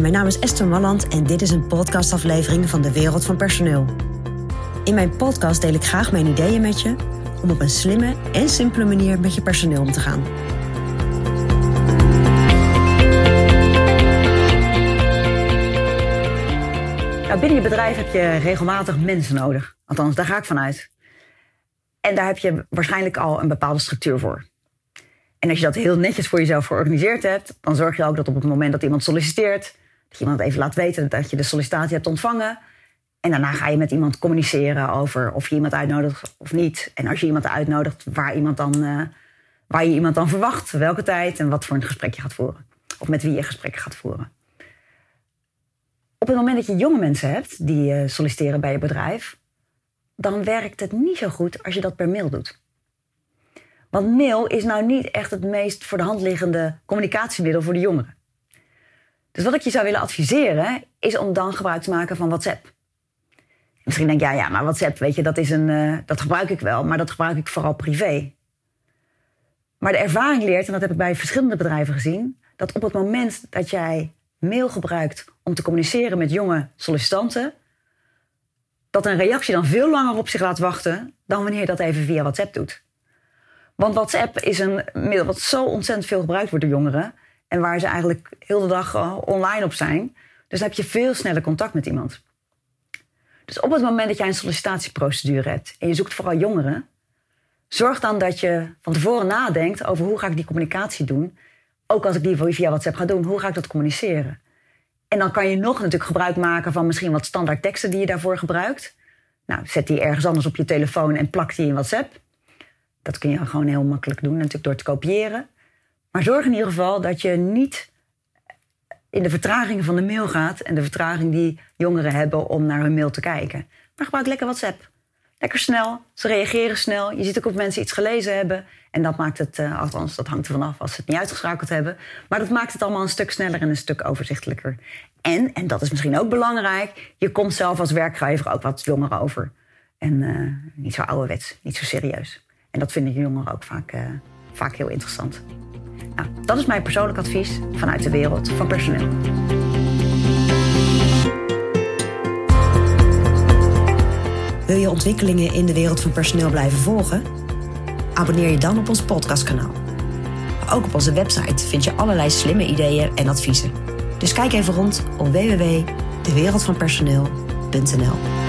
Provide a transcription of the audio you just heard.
Mijn naam is Esther Malland en dit is een podcastaflevering van de Wereld van Personeel. In mijn podcast deel ik graag mijn ideeën met je om op een slimme en simpele manier met je personeel om te gaan. Nou, binnen je bedrijf heb je regelmatig mensen nodig. Althans, daar ga ik vanuit. En daar heb je waarschijnlijk al een bepaalde structuur voor. En als je dat heel netjes voor jezelf georganiseerd hebt, dan zorg je ook dat op het moment dat iemand solliciteert, dat je iemand even laat weten dat je de sollicitatie hebt ontvangen. En daarna ga je met iemand communiceren over of je iemand uitnodigt of niet. En als je iemand uitnodigt, waar, iemand dan, uh, waar je iemand dan verwacht, welke tijd en wat voor een gesprek je gaat voeren. Of met wie je gesprekken gaat voeren. Op het moment dat je jonge mensen hebt die uh, solliciteren bij je bedrijf, dan werkt het niet zo goed als je dat per mail doet. Want mail is nou niet echt het meest voor de hand liggende communicatiemiddel voor de jongeren. Dus wat ik je zou willen adviseren, is om dan gebruik te maken van WhatsApp. Misschien denk je, ja, ja, maar WhatsApp, weet je, dat, is een, uh, dat gebruik ik wel, maar dat gebruik ik vooral privé. Maar de ervaring leert, en dat heb ik bij verschillende bedrijven gezien, dat op het moment dat jij mail gebruikt om te communiceren met jonge sollicitanten, dat een reactie dan veel langer op zich laat wachten dan wanneer je dat even via WhatsApp doet. Want WhatsApp is een middel wat zo ontzettend veel gebruikt wordt door jongeren. En waar ze eigenlijk heel de dag uh, online op zijn. Dus dan heb je veel sneller contact met iemand. Dus op het moment dat jij een sollicitatieprocedure hebt en je zoekt vooral jongeren, zorg dan dat je van tevoren nadenkt over hoe ga ik die communicatie doen. Ook als ik die via WhatsApp ga doen, hoe ga ik dat communiceren? En dan kan je nog natuurlijk gebruik maken van misschien wat standaard teksten die je daarvoor gebruikt. Nou, zet die ergens anders op je telefoon en plak die in WhatsApp. Dat kun je gewoon heel makkelijk doen, natuurlijk door te kopiëren. Maar zorg in ieder geval dat je niet in de vertragingen van de mail gaat en de vertraging die jongeren hebben om naar hun mail te kijken. Maar gebruik lekker WhatsApp. Lekker snel, ze reageren snel. Je ziet ook of mensen iets gelezen hebben. En dat maakt het, uh, althans, dat hangt er vanaf als ze het niet uitgeschakeld hebben. Maar dat maakt het allemaal een stuk sneller en een stuk overzichtelijker. En, en dat is misschien ook belangrijk, je komt zelf als werkgever ook wat jonger over. En uh, niet zo ouderwets, niet zo serieus. En dat vinden jongeren ook vaak, uh, vaak heel interessant. Nou, dat is mijn persoonlijk advies vanuit de wereld van personeel. Wil je ontwikkelingen in de wereld van personeel blijven volgen? Abonneer je dan op ons podcastkanaal. Ook op onze website vind je allerlei slimme ideeën en adviezen. Dus kijk even rond op www.dewereldvanpersoneel.nl.